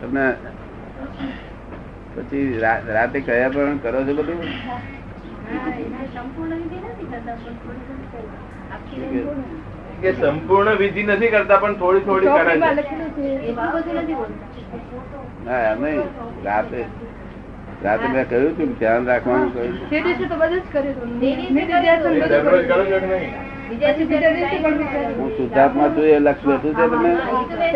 તમને પછી રાતે કયા પણ કરો છો બધું? કે સંપૂર્ણ. વિધિ નથી કરતા પણ થોડી થોડી કરે ના એમ નહીં. રાતે રાતે મેં કહ્યું હતું કે ધ્યાન રાખવાનું કહ્યું. કે. હું શુદ્ધાત્મા છું એ લક્ષ બેઠું છે તમે?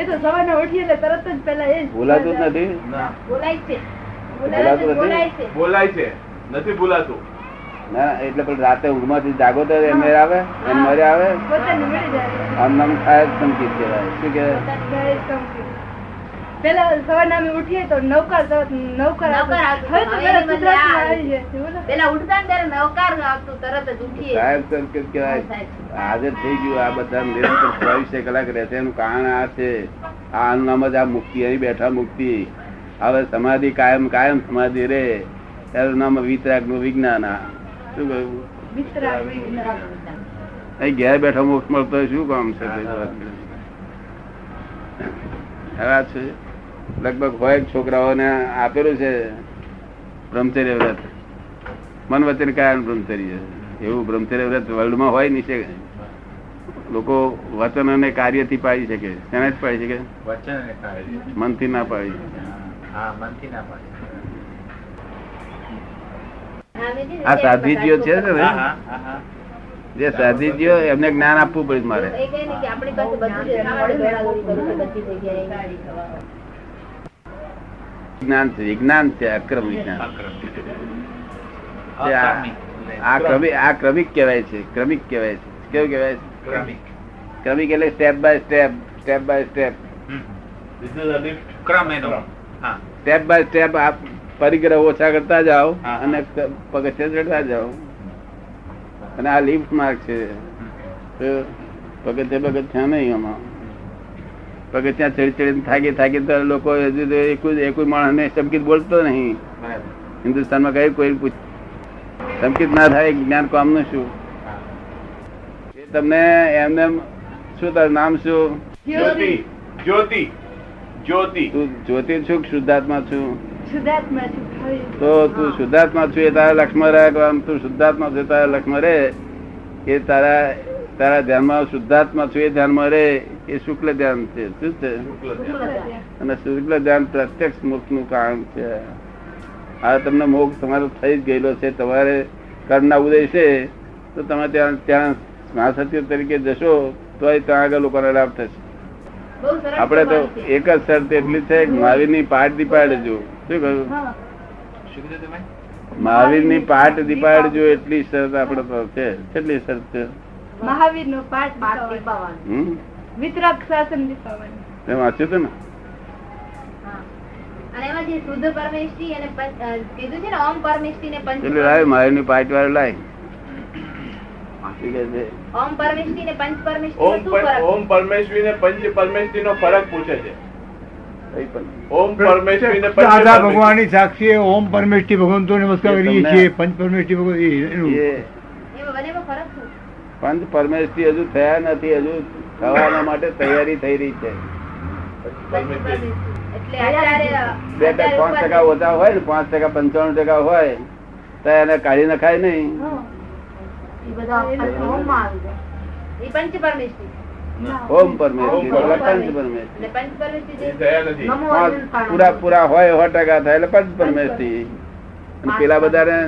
એ તો સવારના ઉઠીએ એટલે તરત જ પેલા એ ભૂલાતું જ નથી? ના. બોલાય છે. બોલાતું નથી? બોલાય છે. નથી ભૂલાતું. ના એટલે પણ રાતે ઊંઘમાંથી જાગો તો એમ આવે? એમ મરે આવે? આમ નામ જ કહેવાય. શું કહેવાય? complete. પેલા સવારના અમે ઉઠીએ તો નવકાર નવકાર. પેલા ઉઠતા ને ત્યારે નવકાર આવતું તરત જ ઉઠીએ. હાજર થઈ ગયું આ બધા નિરંતર ચોવીસે કલાક રહેશે એનું કારણ આ છે. આ નામ જ આ મુક્તિ અહીં બેઠા મુક્તિ. હવે સમાધિ કાયમ કાયમ સમાધિ રે. એનું નામ વિતરાગનું વિજ્ઞાન આ. શું કહ્યું? અહીં ઘેર બેઠા મોક્ષ મળતો શું કામ છે. હવે આ છે? લગભગ હોય જ છોકરાઓને આપેલું છે બ્રહ્મચર્ય વ્રત. મન વચન કારણ બ્રહ્મચર્ય. એવું બ્રહ્મચર્ય વ્રત વર્લ્ડમાં હોય નહીં છે. લોકો વચન અને કાર્યથી પાડી શકે. શેનાથી પાડી શકે? વચન અને કાર્ય. મનથી ના પાડી શકે. હા મનથી આ સાધ્વીજીઓ છે ને જે સાધ્વીજીઓ એમને જ્ઞાન આપવું પડે મારે. એ કહે ને કે આપણી પાસે બધું છે વિજ્ઞાન છે અક્રમ વિજ્ઞાન આ ક્રમિક. આ ક્રમિક કહેવાય છે ક્રમિક કહેવાય છે. કેવું કહેવાય છે? ક્રમિક. ક્રમિક એટલે step by step step by step This is a lift. ક્રમ એનો. સ્ટેપ બાય સ્ટેપ આપ પરિગ્રહ ઓછા કરતા જાઓ અને પગથિયા ચડતા જાઓ. અને આ લિફ્ટ માર્ક છે. તો પગથિયા પગથિયા નહીં આમાં. પગથિયા ચડી ચડી થાકી થાકી તો લોકો હજુ તો એકું એકું માણસને ચમકીત બોલતો નહીં. હિન્દુસ્તાનમાં કઈ કોઈ પૂછ ચમકીત ના થાય જ્ઞાન કામનું શું? એ તમને એમને એમ શું તારું નામ શું? જ્યોતિ. જ્યોતિ. જ્યોતિ. તું જ્યોતિ છું કે શુદ્ધાત્મા છું? શુદ્ધાત્મા છું તો તું શુદ્ધાત્મા છું એ તારા લક્ષ્મણ રહે આમ તું શુદ્ધાત્મા છું તારા લક્ષ્મણ રહે. એ તારા તારા ધ્યાનમાં શુદ્ધાત્મા છું એ ધ્યાનમાં રહે. એ શુક્લ ધ્યાન છે. શું છે? અને શુક્લ ધ્યાન પ્રત્યક્ષ મોક્ષનું કારણ છે. આ તમને મોક્ષ તમારો થઈ જ ગયેલો છે. તમારે કર્ણના ઉદય છે તો તમે ત્યાં ત્યાં મહાસત્ય તરીકે જશો તો ત્યાં આગળ લોકોને લાભ થશે. આપણે તો એક જ શરત એટલી છે મહાવીરની પાઠ દીપાડજો. શું કહ્યું? મહાવીર મહાવીરની પાઠ દીપાડજો એટલી શરત આપણે તો છે. કેટલી શરત છે? મહાવીર નો પાઠ. હમ. એ વાંચ્યું હતું ને? પંચ- ને ને લાવે? ઓમ ને પંચ પરમેશ્વરી ને પંચ પરમેશ્વરી નો ફરક પૂછે છે. ઓમ પરમેશ્વરી ને દાદા પરમેશ્વરી. ભગવાનની સાક્ષી ઓમ પરમેષ્ટિ ભગવાન તો નમસ્કાર કરીએ છીએ પંચ પરમેષ્ટિ ભગવાન પંચ પરમેશ્વરી હજુ થયા નથી હજુ થવાના માટે તૈયારી થઈ રહી છે. બે બે પાંચ ટકા ઓછા હોય ને પાંચ ટકા પંચાણું ટકા હોય તો એને કાઢી નખાય નહીં. ઓમ પરમેશ્વરી. પૂરા પૂરા હોય સો ટકા થાય એટલે પંચ પરમેશ્વરી. અને પેલા બધા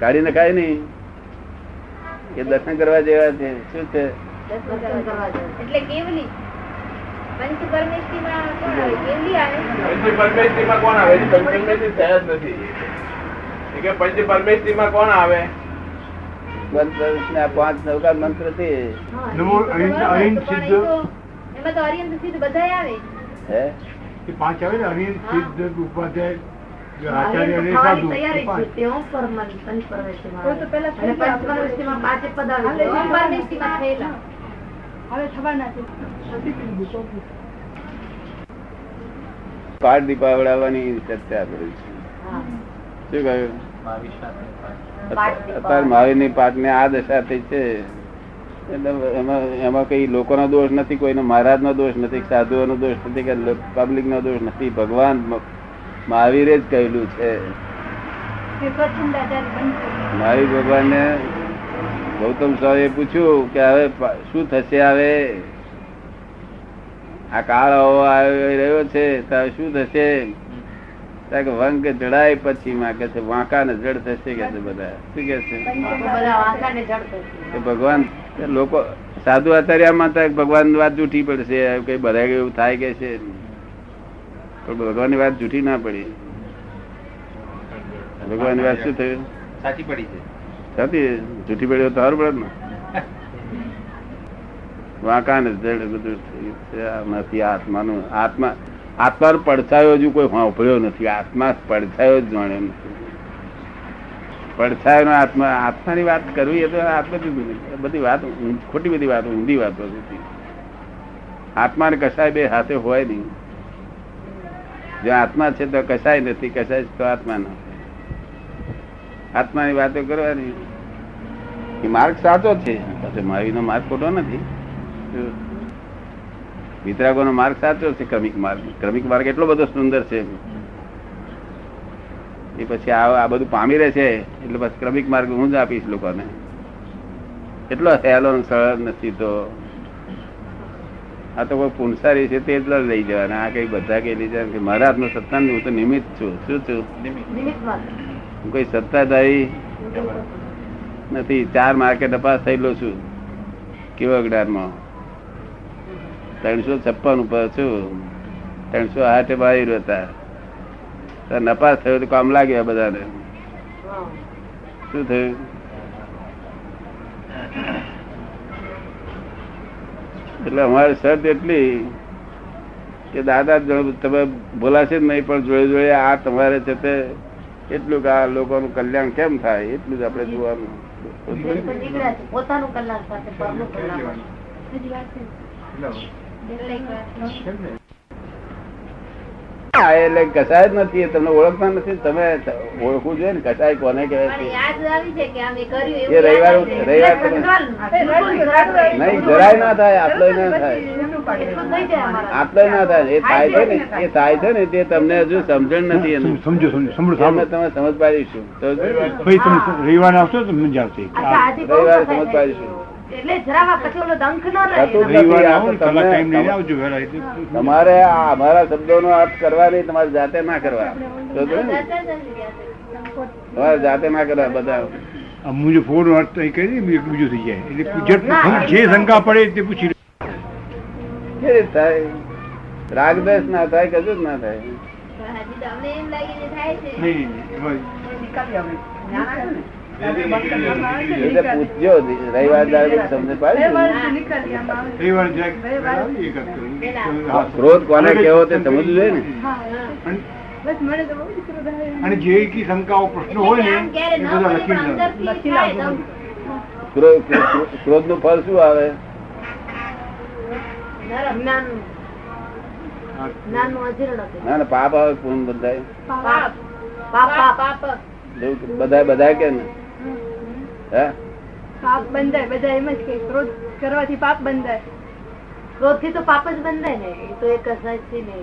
કાઢી નખાય નહીં. એ દર્શન કરવા જેવા છે. શું છે. એટલે કેવલી? પંચ પરમેષ્ટિમાં કોણ આવે? કેવલી આવે? પંચ પરમેશ્વરીમાં કોણ આવે? પંચ પરમેશ્વરી થયા જ નથી. કે પંચ પરમેશ્વરીમાં કોણ આવે? પંચ પરમેશ્વરી પાંચ નવકાર મંત્ર છે. નમો પણ એ સિદ્ધ. એમાં તો અરિહંત સિદ્ધ બધાય આવે. હે? એ પાંચ આવે ને? અરિંદ સિદ્ધ ઉપાધ્યાય અને સાધુ એ પાંચ. તો તો હવે દીપાવડાવવાની ચર્ચા કરી છે. શું કહ્યું? પાઠ મહાવીરની પાઠ ને આ દશા થઈ છે. એટલે એમાં એમાં કઈ લોકોનો દોષ નથી કોઈનો મહારાજનો દોષ નથી સાધુઓનો દોષ નથી કે પબ્લિક નો દોષ નથી. ભગવાન મહાવીરે જ કહેલું છે. મહાવીર ભગવાન ભગવાનને ગૌતમ સ્વામી પૂછ્યું કે હવે શું થશે હવે? આ કાળ રહ્યો છે શું થશે? વંક જડાય પછી માં કે છે વાંકા ને જડ થશે કે છે બધા. શું કે છે? ભગવાન લોકો, સાધુ આચાર્યમાં તો ભગવાન વાત જૂઠી પડશે કઈ બધા એવું થાય કે છે? પણ ભગવાનની વાત જૂઠી ના પડી. ભગવાનની વાત શું થયું? સાચી પડી છે. સાચી જૂઠી પડી તો સારું પડે ને. વાંકા ને જડ બધું નથી આત્માનું આત્મા આત્માનો પડછાયો હજુ કોઈ સાંભળ્યો નથી. આત્મા પડછાયો જ જાણ્યો નથી પડછાયો આત્મા આત્માની વાત કરવી એ તો આ બધી બધી વાત ખોટી બધી વાત ઊંધી વાતો હતી આત્મા ને કસાય બે હાથે હોય નહીં. જો આત્મા છે તો કસાય નથી કસાય તો આત્મા નથી આત્માની વાતો કરવાની. એ માર્ગ સાચો છે. પછી મહાવીરનો માર્ગ ખોટો નથી. વિતરાગોનો માર્ગ સાચો છે ક્રમિક માર્ગ. ક્રમિક માર્ગ એટલો બધો સુંદર છે. એ પછી આ બધું પામી રહે છે એટલે બસ ક્રમિક માર્ગ હું જ આપીશ લોકોને. એટલો સહેલો સરળ નથી તો આ તો કોઈ પુનસારી છે તે જ લઈ જવાના. આ કઈ બધા કઈ લઈ જવાના મારા હાથમાં સત્તા હું તો નિમિત્ત છું. શું છું? નિમિત્ત. હું કોઈ સત્તાધારી નથી. ચાર માર્કે તપાસ થયેલો છું. કેવો અગડારમાં ત્રણસો છપ્પન ઉપર છું. ત્રણસો આઠે બાવીર હતા નપાસ થયો તો કામ લાગ્યા બધાને. શું થયું? એટલે અમારી શરત એટલી કે દાદા તમે બોલાશે જ નહીં, પણ જોડે જોડે આ તમારે છે તે એટલું કે આ લોકોનું કલ્યાણ કેમ થાય? એટલું જ આપણે જોવાનું. પોતાનું કલ્યાણ સાથે પરનું કલ્યાણ હજી વાત છે. હા એટલે કસાય જ નથી તમને ઓળખતા નથી તમે ઓળખવું જોઈએ ને કસાય કોને કહેવાય પણ છે યાદ આવી છે કે આમે કર્યું એ રવિવાર રવિવાર. નહીં જરાય ના થાય આટલો ના થાય. આટલો ના થાય એ થાય છે ને એ થાય છે ને તે તમને હજુ સમજણ નથી એનું. સમજો સમજો સમજો એમને તમે સમજ પાડીશું રવિવારે આવશો તો રવિવારે સમજ પાડીશું તમારે અમારા શબ્દો નો અર્થ કરવા નહીં તમારે જાતે ના કરવા. તમારે જાતે ના કરવા બધા. મુજબ ફોન અર્થ કરી બીજું થઈ જાય. એટલે જે જે શંકા પડે તે પૂછી થાય. રાગદ્વેષ ના થાય કશું જ ના થાય. પણ હજી એમ લાગે છે થાય છે. નહીં નહીં એમાં એ તો પૂછજો રવિવાર દાડે બધું પાડી વર્ષથી નીકળી આમાં આવે. રવિવારે જરાક આવીએ કાંઈક તો. ક્રોધ કોને કેવો તે સમજવું જોઈએ ને. અને- બસ મને તો બહુ જ ક્રોધ આવે. અને જે કી શંકાઓ પ્રશ્નો હોય ને એ બધા લખી. ક્રોધનું ફળ શું આવે. ના ના પાપ આવે પૂર્ણ બંધાય. પાપ. પાપ, પાપ. એવું બધા બધા કે ને? પાપ બંધાય બધા એમ જ કે ક્રોધ કરવાથી પાપ બંધાય. ક્રોધથી તો પાપ જ બંધાય ને એ તો એક અસાધ્ય ને.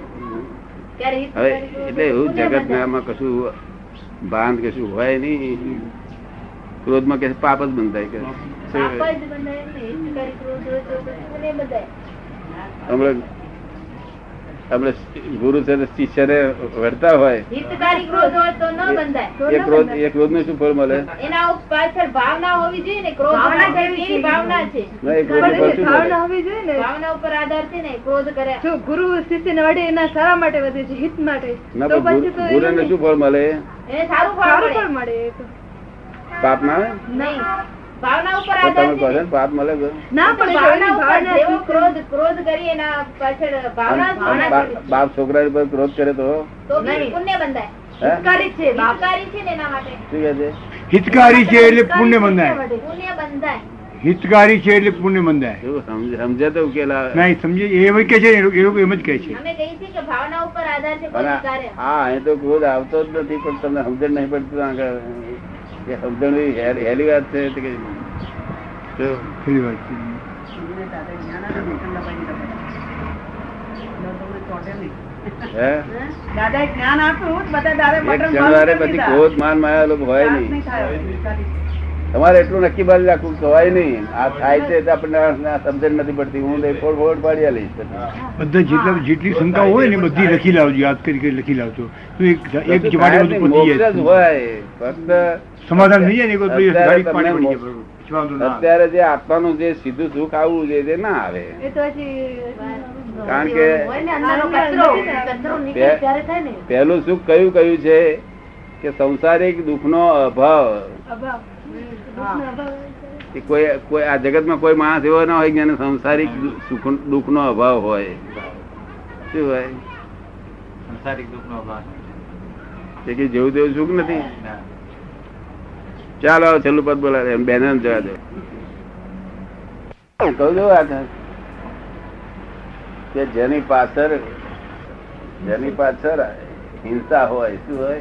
હવે એટલે એવું જગત. આમાં કશું ભાન કશું હોય નહીં. ક્રોધમાં કે પાપ જ બંધાય કે. ક્રોધ હમણાં આપણે ગુરુ છે શિષ્યને વળતા હોય. હિતકારી ક્રોધ હોય તો ન બંધાય. એ ક્રોધ એ ક્રોધનું શું ફળ મળે? એના પાછળ ભાવના હોવી જોઈએ ને ક્રોધ ભાવના બંધાય કેવી કેવી છે? ભાવના છે? ના એ ક્રોધનું ફળ શું ભાવના મળે હોવી જોઈએ ને. ભાવના ઉપર આધાર છે ને ક્રોધ કરે. જો ગુરુ શિષ્યને વડે એના સારા માટે વધે છે હિત માટે ના તો પણ પછી તો ગુરુ ને એવું શું ફળ મળે? સારું ફળ એ તો. પાપ ના નહીં. ભાવના ઉપર આધાર તમે છે છો પાપ મળે તો? ના પણ ભાવના ઉપર જેવો ક્રોધ ક્રોધ કરી એના પાછળ ભાવના છે. બાપ છોકરા પર ક્રોધ કરે તો? તો. પુણ્ય બંધાય. હિતકારી છે હિતકારી છે એના માટે? શું કહે છે? હિતકારી છે એટલે પુણ્ય બંધાય. પુણ્ય બંધાય. હિતકારી છે એટલે પુણ્ય બંધાય. સમજે તો ઉકેલા નહીં સમજે. એ એમ જ છે એ લોકો એમ જ કહે છે. અમે કે ભાવના ઉપર આધાર છે હા અહીં તો ક્રોધ આવતો જ નથી પણ તમને સમજણ નહીં પડતું આગળ. સમજણ હેલી વાત છે તમારે એટલું નક્કી બાળી રાખવું કહેવાય નહીં. આ થાય છે આપણને સમજણ નથી પડતી. હું ફોડ ફોડ પાડી લઈશ બધા જેટલા જેટલી શંકા હોય ને બધી લખી લાવજો યાદ કરી કરી લખી લાવજો. તો એક જમાડે બધું પતી જાય. હોય. ફક્ત સમાધાન થઈ જાય ને અત્યારે ના જે આત્માનું જે સીધું સુખ આવવું જોઈએ તે ના આવે. કારણ કે ને ને. પહેલું સુખ કયું કયું છે? કે સંસારિક દુઃખનો અભાવ. અભાવ. દુઃખનો અભાવ. કે કોઈ કોઈ આ જગતમાં કોઈ માણસ એવો ના હોય કે સંસારિક સુખ દુઃખનો અભાવ હોય. શું હોય? સંસારિક દુઃખનો અભાવ. કે જેવું તેવું સુખ નથી? ના. ચાલો છેલ્લું પદ બોલાવે એમ બેનર જવા દો. કહું છું આ કે જેની પાછળ જેની પાછળ હિંસા હોય શું હોય?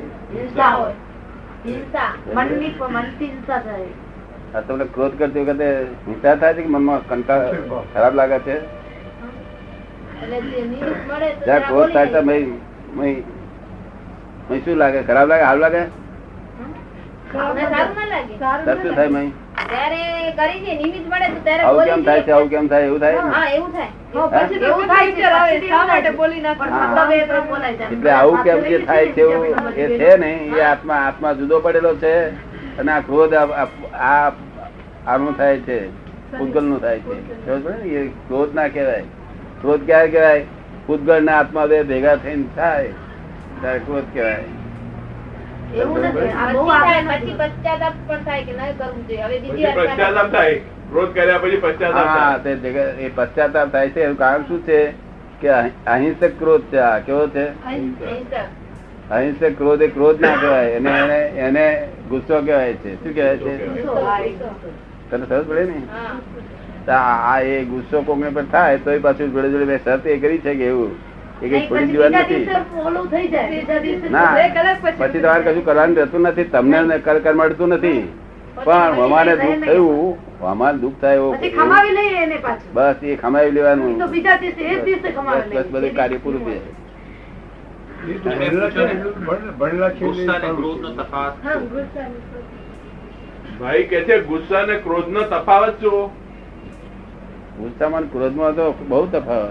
તમને ક્રોધ કરતી વખતે હિંસા થાય છે કે મનમાં કંટાળ ખરાબ લાગે છે? જ્યાં ક્રોધ થાય તો શું લાગે? ખરાબ લાગે? હાલ લાગે? આત્મા આત્મા જુદો પડેલો છે અને આ ક્રોધ આનું થાય છે. પૂતગલનું થાય છે? એ ક્રોધ ના કહેવાય. ક્રોધ ક્યારે કહેવાય? પૂતગલ ના આત્મા બે ભેગા થઈને થાય. ત્યારે ક્રોધ કહેવાય. એવું નથી. પછી પશ્ચાતાપ પણ થાય કે નહીં કરવું જોઈએ. હવે બીજી પશ્ચાતાપ થાય. ક્રોધ કર્યા પછી પશ્ચાતાપ હા તે એ પશ્ચાતાપ થાય છે. એનું કારણ શું છે કે અહિંસક ક્રોધ છે. આ કેવો છે? અહિંસક. ક્રોધ એ ક્રોધ ના કહેવાય. એને એને એને ગુસ્સો કહેવાય છે. શું કહેવાય છે. તને સરસ પડે ને? આ આ એ ગુસ્સો કોમે પર થાય તો એ પાછું જોડે જોડે મેં શરત એ કરી છે કે એવું. એ કઈ છોડી પછી દેવાનું નથી. ના તમારે કશું કરવાનું રહેતું નથી તમને ને કર કર મળતું નથી. પણ અમારે દુઃખ થયું અમારે દુઃખ થાય એવું પછી ખમાવી લઈએ એને પાછું. બસ એ ખમાવી લેવાનું. તો બીજા દિવસે એ જ દિવસે બસ બધું કાર્ય પૂરું થઈ છે છે છે. ભાઈ કે છે. ગુસ્સા ને ક્રોધ. નો તફાવત શું ગુસ્સામાં ક્રોધમાં તો બહુ તફાવત.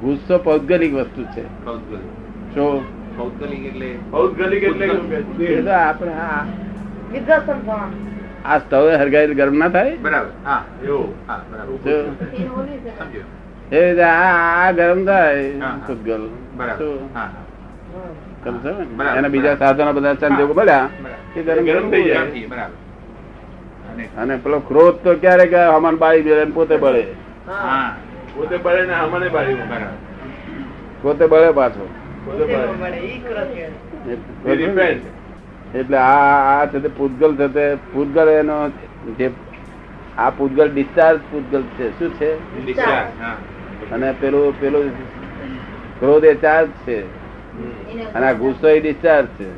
ગુસ્સો પૌદ્ગલિક વસ્તુ છે. શું પૌદ્ગલિક એટલે પૌદ્ગલિક એટલે શું કે છે? એ તો આપણે આ સ્ટવ હરગાયેલ ગરમ ના થાય? બરાબર. હા. એવું. બરાબર. એ રીતે આ આ ગરમ થાય. પૂતગલ બરાબર. એના બીજા સાધનો બધા સંજોગો મળ્યા એ ગરમ ગરમ થઈ જાય. બરાબર. અને પેલો ક્રોધ તો ક્યારે કે હમણ બાળી દે પોતે બળે. પોતે બળે ને અમને બાળી પોતે બળે પાછો. પોતે એટલે આ આ છે તે પૂતગલ છે તે પૂતગલ એનો જે આ પૂતગલ ડિસ્ચાર્જ પૂતગલ છે. શું છે? Discharge, અને પેલું પેલું ક્રોધ એ ચાર્જ છે અને આ ગુસ્સો એ ડિસ્ચાર્જ છે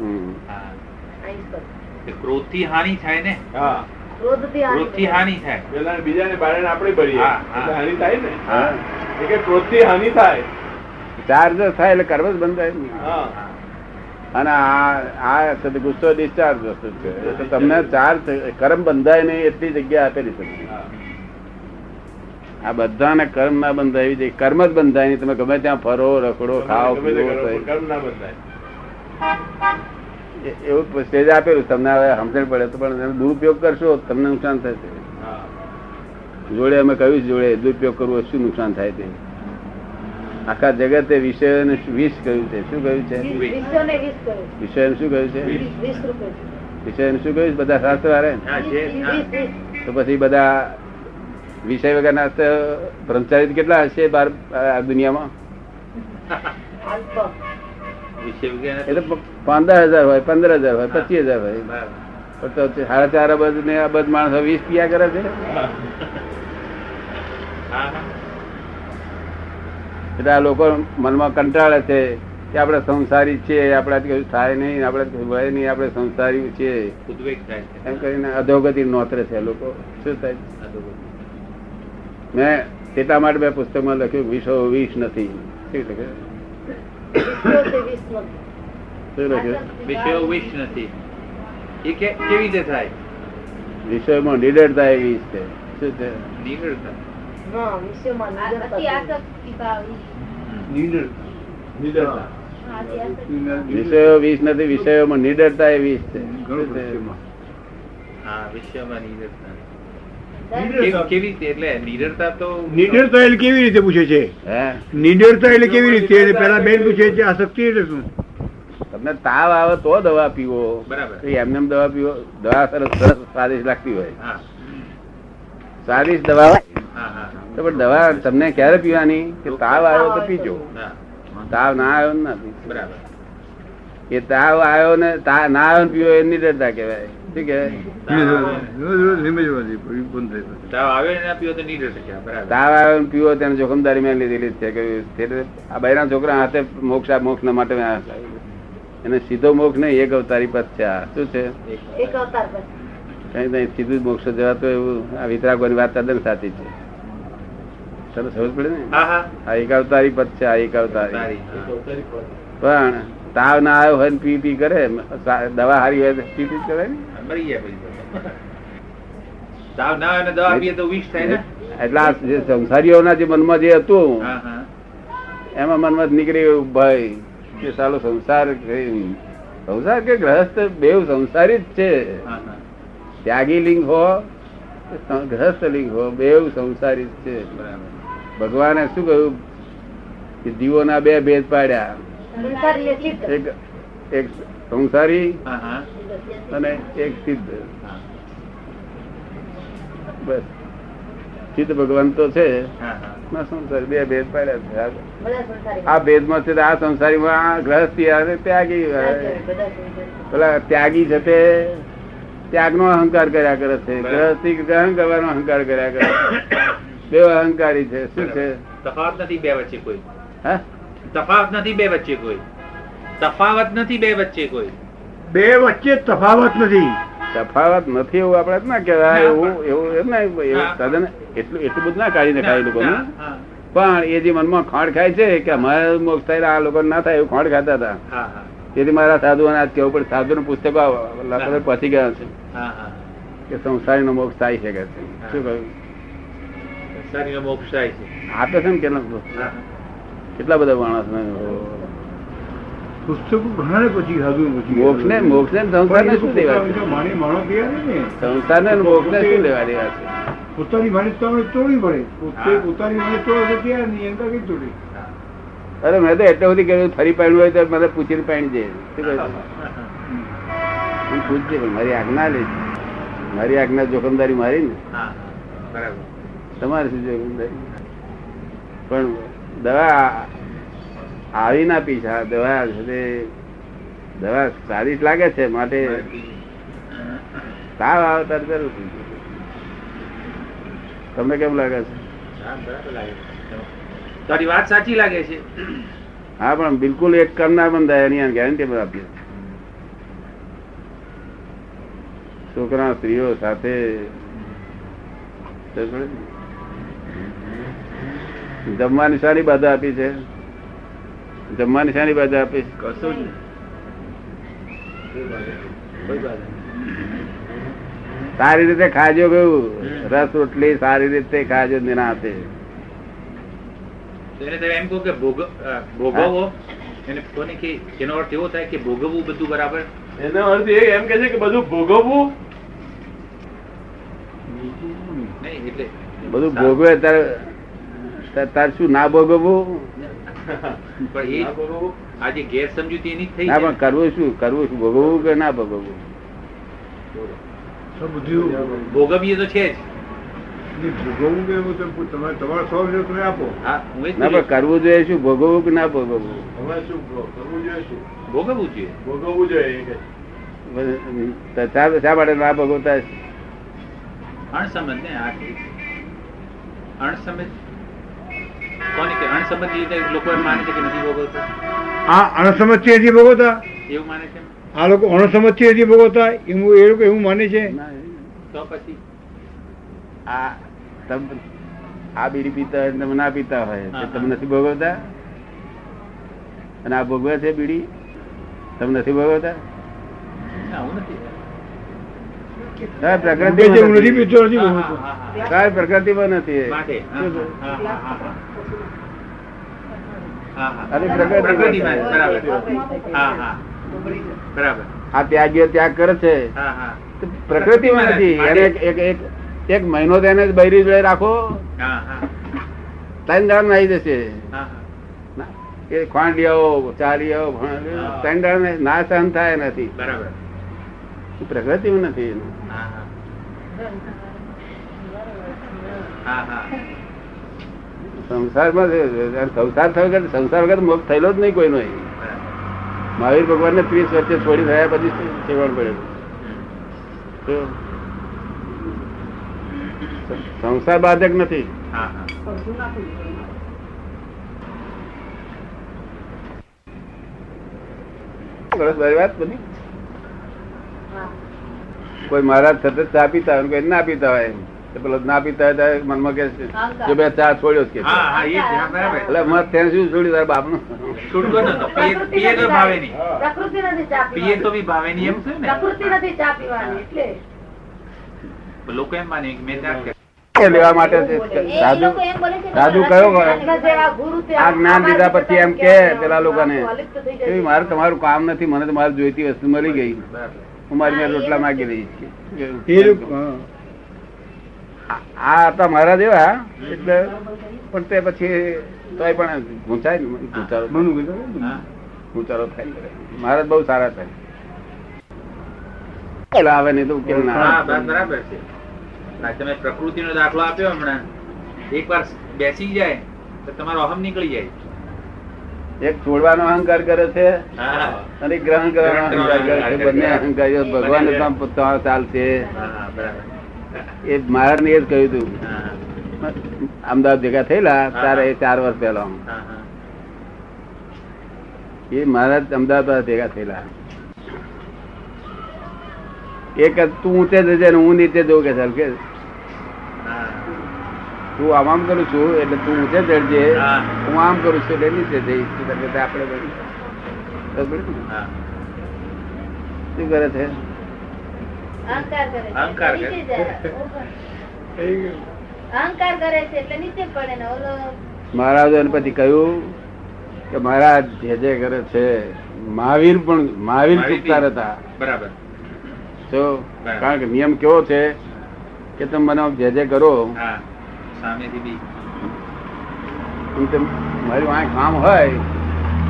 હમ. અહિંસક. તે હાનિ થાય ને? હા. ક્રોધથી હાનિ હાનિ થાય. પેલા બીજા ને બારે આપણે ભરીએ. હા, હા. એટલે હાનિ થાય ને? હા. એટલે ક્રોધથી હાનિ થાય. ચાર્જ થાય એટલે કર્મ જ બંધ થાય ને. અને આ આ ગુસ્સો ડિસ્ચાર્જ વસ્તુ છે. તમને ચાર્જ કર્મ બંધાય નહીં એટલી જગ્યા આપેલી છે. આ બધાને કર્મ ના બંધાય. એવી કર્મ જ બંધાય નહીં. તમે ગમે ત્યાં ફરો રખડો ખાઓ પીવો કર્મ ના બંધાય. એવું સ્ટેજ આપેલું તમને હવે સમજણ પડે તો પણ એનો દુરુપયોગ કરશો તમને નુકસાન થશે. હા જોડે અમે કહ્યું જોડે દુરુપયોગ કરવો શું નુકસાન થાય તે? આખા જગતે વિષયોને વીસ કહ્યું છે. શું કહ્યું છે? વિષયને શું કહ્યું છે? વિષય વીસ શું કહ્યું છે? બધા શાસ્ત્ર વીસ. તો પછી બધા વિષય વગરના તો કેટલા હશે બાર આ દુનિયામાં? પંદર હજાર હોય પંદર હજાર હોય પચીસ હજાર હોય. તો સાડા ચાર અબજ ને અબજ માણસો વીસ પિયા કરે છે. હા હા. એટલે આ લોકો મનમાં કંટાળે છે કે આપણે સંસારી છીએ આપણાથી કશું થાય નહીં આપણે કશું નહીં આપણે સંસારી છીએ. એમ કરીને અધોગતિ નોતરે છે લોકો. શું થાય અધોગતિ. મેં તેટલા માટે મેં પુસ્તકમાં લખ્યું વિશ્વ વિષ નથી. શું લખ્યું વિષયો વિષ નથી. એ કેવી રીતે થાય? વિષયમાં નિડરતા એ વિષ છે? શું નિડરતા. હા. વિષયો નથી વિષયોમાં એ છે. હા નિડરતા. કેવી- કેવી રીતે? એટલે નિડરતા તો નીડરતા એટલે કેવી રીતે પૂછે છે? નિડરતા એટલે કેવી રીતે? એટલે પેલા બેન પૂછે છે આસક્તિ એટલે શું? તમને તાવ આવે તો દવા પીવો. બરાબર. એમને દવા પીવો. દવા સરસ સરસ સ્વાદિષ્ટ લાગતી હોય. હા. સ્વાદિષ્ટ દવા તો પણ દવા તમને ક્યારે પીવાની? કે તાવ આવ્યો તો પીજો. તાવ ના આવ્યો ને ના પીજો. બરાબર. એ તાવ આવ્યો ને તાવ ના આવ્યો ને પીવો એ નિડરતા કહેવાય. શું પછી. તાવ આવે ને પીવો તો નિડરતા બરાબર તાવ આવ્યો ને પીવો તેને જોખમદારી મેં લીધેલી છે કે આ બૈરા છોકરા હાથે મોક્ષ આ મોક્ષ માટે મેં આ લાવ્યું. એને સીધો મોક્ષ નહીં એક અવતારી પદ છે આ. શું છે? એક અવતાર કઈ નહીં સીધું જ મોક્ષ જવાતો એવું આ વિતરાગોની વાત તદ્દન સાચી છે. તને સમજ પડે ને? હા હા. આ એક અવતારી પદ છે આ એક અવતારી. પણ તાવ ના આવ્યો હોય ને પી પી કરે દવા હારી હોય પી પી કરે ને? મરી ગયા પછી તાવ ના આવે દવા પીએ તો વિષ થાય ને. એટલે આ જે સંસારીઓના જે મનમાં જે હતું હા હા. એમાં મનમાં નીકળી ગયું ભય કે સાલો સંસાર સંસાર કે ગ્રહસ્થ બેવ સંસારી જ છે. હા હા. ત્યાગી લિંગ હો ગ્રહસ્થ લિંગ હો બે સંસારી જ છે. બરાબર. ભગવાને શું કહ્યું? કે જીવોના બે ભેદ પાડ્યા. એક સંસારી હા હા અને એક સિદ્ધ. બસ. સિદ્ધ ભગવાન તો છે હા હા ના સંસારી બે ભેદ પાડ્યા છે. આ- ભેદમાં છે આ સંસારીમાં આ ગ્રહસ્થી આવે ત્યાગી પેલા ત્યાગી છે તે ત્યાગનો અહંકાર કર્યા કરે છે. ગ્રહસ્થી ગ્રહણ કરવાનો અહંકાર કર્યા કરે છે. બે અહંકારી છે. શું છે? તફાવત નથી બે વચ્ચે કોઈ. હા? તફાવત નથી બે વચ્ચે કોઈ. તફાવત નથી બે વચ્ચે કોઈ. બે વચ્ચે તફાવત નથી. તફાવત નથી એવું આપડે ના કેવાય એવું એવું એમ ના સાધન એટલું એટલું બધું ના કાઢી નખાય હા, પણ એ જે મનમાં ખાંડ ખાય છે કે અમારે મોક્ષ થાય આ લોકો ના થાય એવું ખાંડ ખાતા હતા. હા હા. તેથી મારા સાધુઓને આજ કેવું પડે? સાધુ પુસ્તકો લખો પહોંચી ગયા છે. કે હા. નો મોક્ષ થાય શકે છે. શું કહ્યું? મોક્ષ થાય છે. આપે છે ને કેટલા કેટલા બધા માણસ પુસ્તકો પછી પછી મોક્ષ ને મોક્ષ ને સંસાર ને શું લેવા માણો ને? શું દેવા છે? પોતાની માની તમે તોડવી પડે પોતે પોતાની માની તોડવા તો તૈયાર નહીં એમ કઈ તોડી? અરે મેં તો એટલો બધી કર્યું ફરી પાણી હોય તો મને પૂછીને પાણી દે. હું પૂછજે પણ મારી આજ્ઞા લે મારી આજ્ઞા જોખમદારી મારી ને. બરાબર. તમારે શું જોખમદારી? પણ દવા આવી ના પીછા આ દવા છે દવા સારી લાગે છે માટે તાવ આવતા જરૂર તમને કેમ લાગે છે. તારી વાત સાચી લાગે છે હા પણ બિલકુલ એક કામ ના બંધાય એની ગેરંટી પણ આપીએ છોકરા સ્ત્રીઓ સાથે. જમવાની સારી બાધા આપી છે જમવાની શાની બાજુ આપે. કશું. સારી રીતે ખાજો ગયું. રસ રોટલી સારી રીતે ખાજો નિરાંતે. તો એમ કહો કે એને કોને કે એનો અર્થ એવો થાય કે ભોગવવું બધું બરાબર. એનો અર્થ એ એમ કે છે કે બધું ભોગવવું? નહીં એટલે બધું ભોગવે તારે તાર- શું ના ભોગવવું? આજે એ ના ભોગવવું. આ જે ગેરસમજૂતી એની થઈ ના પણ કરવું શું કરવું શું ભોગવવું કે ના ભોગવવું? ભોગવીએ તો છે જ. કરવું જોઈએ શું ભોગવવું કે ના ભોગવવું? શું કરવું જોઈએ શું? ભોગવવું જોઈએ. ભોગવવું જોઈએ એ કે. તો શા માટે ના ભોગવતા? અણસમજ ને આ. અણસમજ કોને કે અણસમજ રીતે લોકો એમ માને છે કે નથી ભોગવતા? આ અણસમજથી હજી ભોગવતા? એવું માને છે આ લોકો અણસમજથી હજી ભોગવતા? એવું એ લોકો એવું માને છે? તો પછી? આ તમ આ બીડી પીતા હોય તમે ના પીતા હોય તમે નથી ભોગવતા? અને આ ભોગવે છે બીડી? તમે નથી ભોગવતા? હું નથી નથી. પીતો નથી હા, ભોગવતો. હા, હા, હા. કાંઈ પ્રકૃતિમાં નથી આ ત્યાગીઓ ત્યાગ કરે છે. હા હા. પ્રકૃતિમાં નથી. એને એક એક એક એક મહિનો તો એને બૈરી જોડે રાખો. હા હા. ત્રણ દાડ આવી જશે. હા હા. ના, એ ખોંડિયાઓ ભણાલીઓ, ત્રણ દાડ ના સહન થાય નથી. બરાબર. એ પ્રકૃતિમાં નથી એનું. સંસારમાં સંસાર થયો કે સંસાર વગર મોક્ષ થયેલો જ નહીં કોઈનો મહાવીર ભગવાન ને ત્રીસ વચ્ચે છોડી થયા પછી સેવણ પડેલું સંસાર બાધક નથી. વાત બધી? કોઈ મહારાજ સતત ચા પીતા હોય કોઈ ના પીતા હોય પેલો ના પીતા હોય મનમાં કે છે, જો બે ચા છોડ્યો કે. એટલે મત ત્યાં શું છોડ્યું તારા બાપનું? છૂટકો નતો પીએ- પીએ તો ભાવે નહીં. પ્રકૃતિ નથી ચા પીએ તો બી ભાવે નહીં એમ છે ને? પ્રકૃતિ નથી ચા પીવાની એટલે. લોકો એમ માને કે મેં ત્યાં લેવા માટે સાધુ સાધુ કયો આ જ્ઞાન લીધા પછી એમ કે પેલા લોકોને મારે તમારું કામ નથી મને તો મારે જોઈતી વસ્તુ મળી ગઈ. હું મારી મેં રોટલા માગી રહી એ આ હતા મારા જેવા એટલે પણ તે પછી તોય પણ ઘૂંચાય ને ઘૂંચારો ને? થાય. મહારાજ બહુ સારા થાય આવે ને તો ઉકેલ ના બરાબર છે. તમે પ્રકૃતિનો દાખલો આપ્યો હમણાં. એકવાર બેસી જાય તો તમારો અહમ નીકળી જાય. એક છોડવાનો અહંકાર કરે છે અને ગ્રહણ કરવાનો અહંકાર કરે છે. બંને અહંકારીઓ ભગવાન ચાલશે એ મહારાજ ને એ જ કહ્યું હતું અમદાવાદ ભેગા થયેલા. ત્યારે એ ચાર વર્ષ પહેલા એ મહારાજ અમદાવાદ ભેગા થયેલા. એક તું ઊંચે જજે હું નીચે જોઉં કે તું આમ આમ કરું છું એટલે તું ઊંચે ચડજે. હું. આમ કરું છું એટલે નીચે જઈશ. તો આપણે બધું બરાબર ને? હા. શું કરે છે? અહંકાર કરે છે અહંકાર કરે. નીચે જાય. એ અહંકાર કરે છે એટલે નીચે પડે ને ઓલો. મહારાજો પછી કહ્યું કે મહારાજ જે જે કરે છે મહાવીર પણ મહાવીર ચૂકતા હતા. બરાબર. જો કારણ કે નિયમ કેવો છે કે તમે મને જે જે કરો હા. સામેથી બી. મારી વાંખ કામ હોય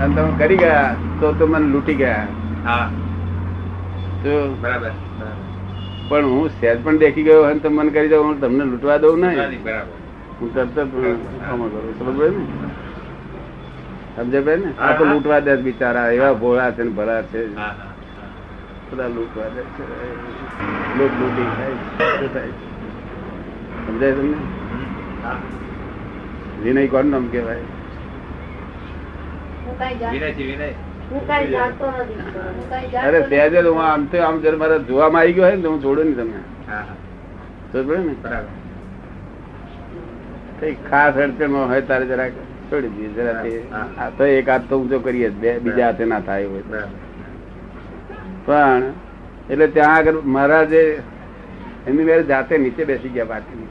અને તમે કરી ગયા તો તો મને લૂંટી ગયા. હા. તો બરાબર પણ હું સહેજ પણ દેખી ગયો હોય ને તમે મને કરી દઉં હું તમને લૂંટવા દઉં નહીં. બરાબર, હું તરત કરું સમજ ને? સમજે ભાઈ ને આ તો લૂંટવા દે બિચારા એવા ભોળા છે ને ભરા છે. બધા લૂંટવા દે છે. લોક લૂંટી થાય? સમજાય તમને? વિનય કોણ નામ કહેવાય? હું કઈ જાણ વિનયજી વિનય. હું કઈ જાણતો નથી. હું કઈ જાણતો અરે નથી. હું આમ તો આમ જરા મારે જોવામાં આવી ગયો હોય ને હું તમને. પડી ને કઈ ખાસ અડચણ હોય તારે જરાક છોડી દઈએ જરા તે હા. આ તો એક હાથ તો ઊંચો કરીએ બે બીજા હાથે ના થાય હોય પણ એટલે ત્યાં આગળ મારા જે એમની મેરે જાતે નીચે બેસી ગયા પાછી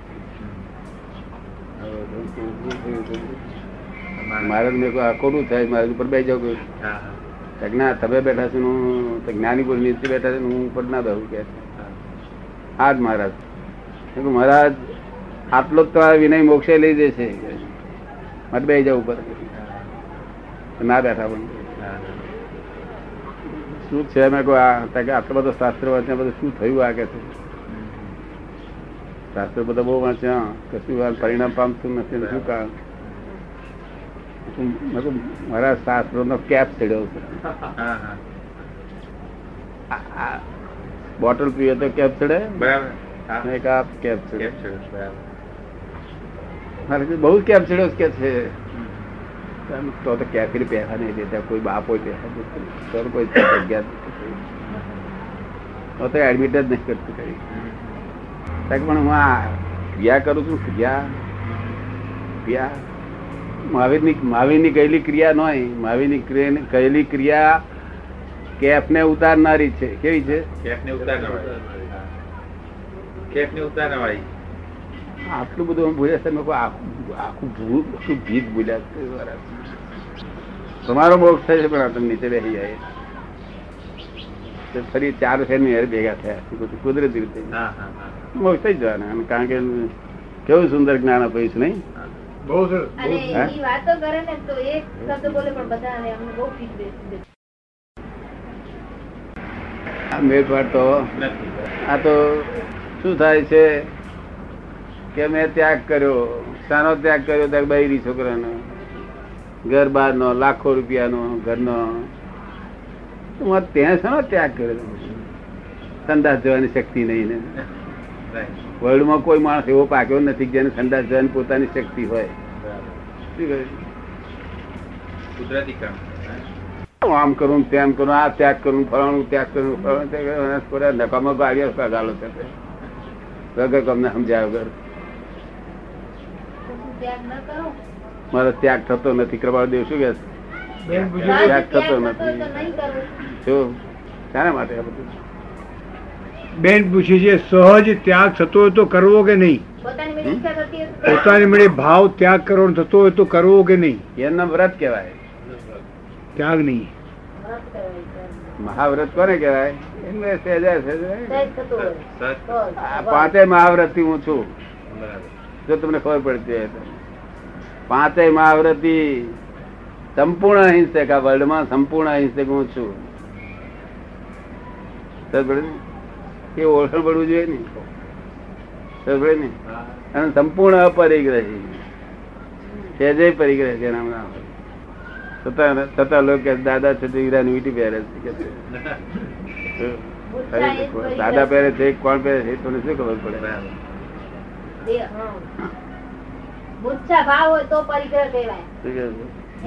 મહારાજ મેં આ કોનું થાય? મહારાજ ઉપર બે જાવ કહ્યું. ના તમે બેઠા છો હું જ્ઞાની પુરુષ નીચે બેઠા છે હું ઉપર ના બેહું કે. આ જ મહારાજ મહારાજ આટલો જ તમારા વિનય મોક્ષે લઈ જશે. મત બે જાવ ઉપર ના બેઠા પણ. શું છે? મેં કહું આ તો આટલો બધો શાસ્ત્ર વાંચ્યા બધું શું થયું આ કે છે? શાસ્ત્ર બધા બહુ વાંચ્યા કશું આ પરિણામ પામતું નથી શું કારણ? મારા શાસ્ત્રો નો કેપ ચડ્યો બોટલ પીએ તો કેપ ચડે? બરાબર. એક આ કેપ ચડે. કેમ છે બરાબર. મારે બહુ કેપ ચડ્યો કે છે? તો તો કેકરી પહેરા નહીં દેતા કોઈ બાપ હોય પહેરા દેતું. કોઈ જગ્યા તો એડમિટ જ નહીં કરતું. કઈ હમ. કારણ કે પણ હું આ ક્રિયા કરું છું ક્રિયા ક્રિયા મહાવીરની મહાવીરની કહેલી ક્રિયા નહીં મહાવીરની કહેલી ક્રિયા કેફને ઉતારનારી છે કેવી છે કેફને. કેફને. આટલું બધું હું ભૂલ્યા છે આખું આખું ભૂલ આખું ભીત ભૂલ્યા છે તમારો મોક્ષ થાય છે પણ આ તમે નીચે બેસી જાય ફરી ચાર ફેરની હારે ભેગા થયા કુદરતી રીતે. મોક્ષ થઈ જવાના. કારણ કે કેવું સુંદર જ્ઞાન આપ્યું છે નહીં? બહુ તો એક શબ્દ બોલે પણ બધાને અમને બહુ ફીટ બેસી દે આ તો શું થાય છે કે મેં ત્યાગ કર્યો શાનો ત્યાગ કર્યો ત્યાં બૈરી છોકરાનો ઘર બહારનો લાખો રૂપિયાનો ઘરનો. ત્યાં શાનો ત્યાગ કર્યો? સંદાસ જવાની શક્તિ નહીં ને. વર્લ્ડમાં કોઈ માણસ એવો પાક્યો નથી જેને સંદાસ જન પોતાની શક્તિ હોય. કુદરતી. આમ કરું તેમ કરું આ ત્યાગ કરું ફલાણું ત્યાગ કરું ફલાણું નકામો ગાડીઓ ગાલો છે વગર તમને સમજાય વગર તો શું ત્યાગ ન કરો? મારો ત્યાગ થતો નથી. કૃપાળ દેવ શું કે ત્યાગ થતો નથી. તો નહીં શું શાના માટે આ બધું? બેન પૂછે છે સહજ ત્યાગ થતો હોય તો કરવો કે નહીં? પોતાની મેળી ભાવ ત્યાગ કરવાનો થતો હોય તો કરવો કે નહીં? એના વ્રત કહેવાય. ત્યાગ નહીં. મહાવ્રત કોને કહેવાય? એમને સહેજા સહેજા પાંચે મહાવ્રતથી હું છું. જો તમને ખબર પડતી હોય તો. પાંચેય મહાવ્રતી સંપૂર્ણ અહિંસક આ વર્લ્ડમાં સંપૂર્ણ અહિંસક હું છું? એ ઓળખ પડવું જોઈએ ને ને. અને સંપૂર્ણ અપરિગ્રહી. સહેજે પરિગ્રહ છે એના નામ છતાં છતાં લોકો દાદા છે દીકરાની વીટી પહેરે છે. દાદા પહેરે છે કોણ પહેરે છે તમને શું ખબર પડે. મૂર્છા ભાવ હોય તો પરિગ્રહ કહેવાય?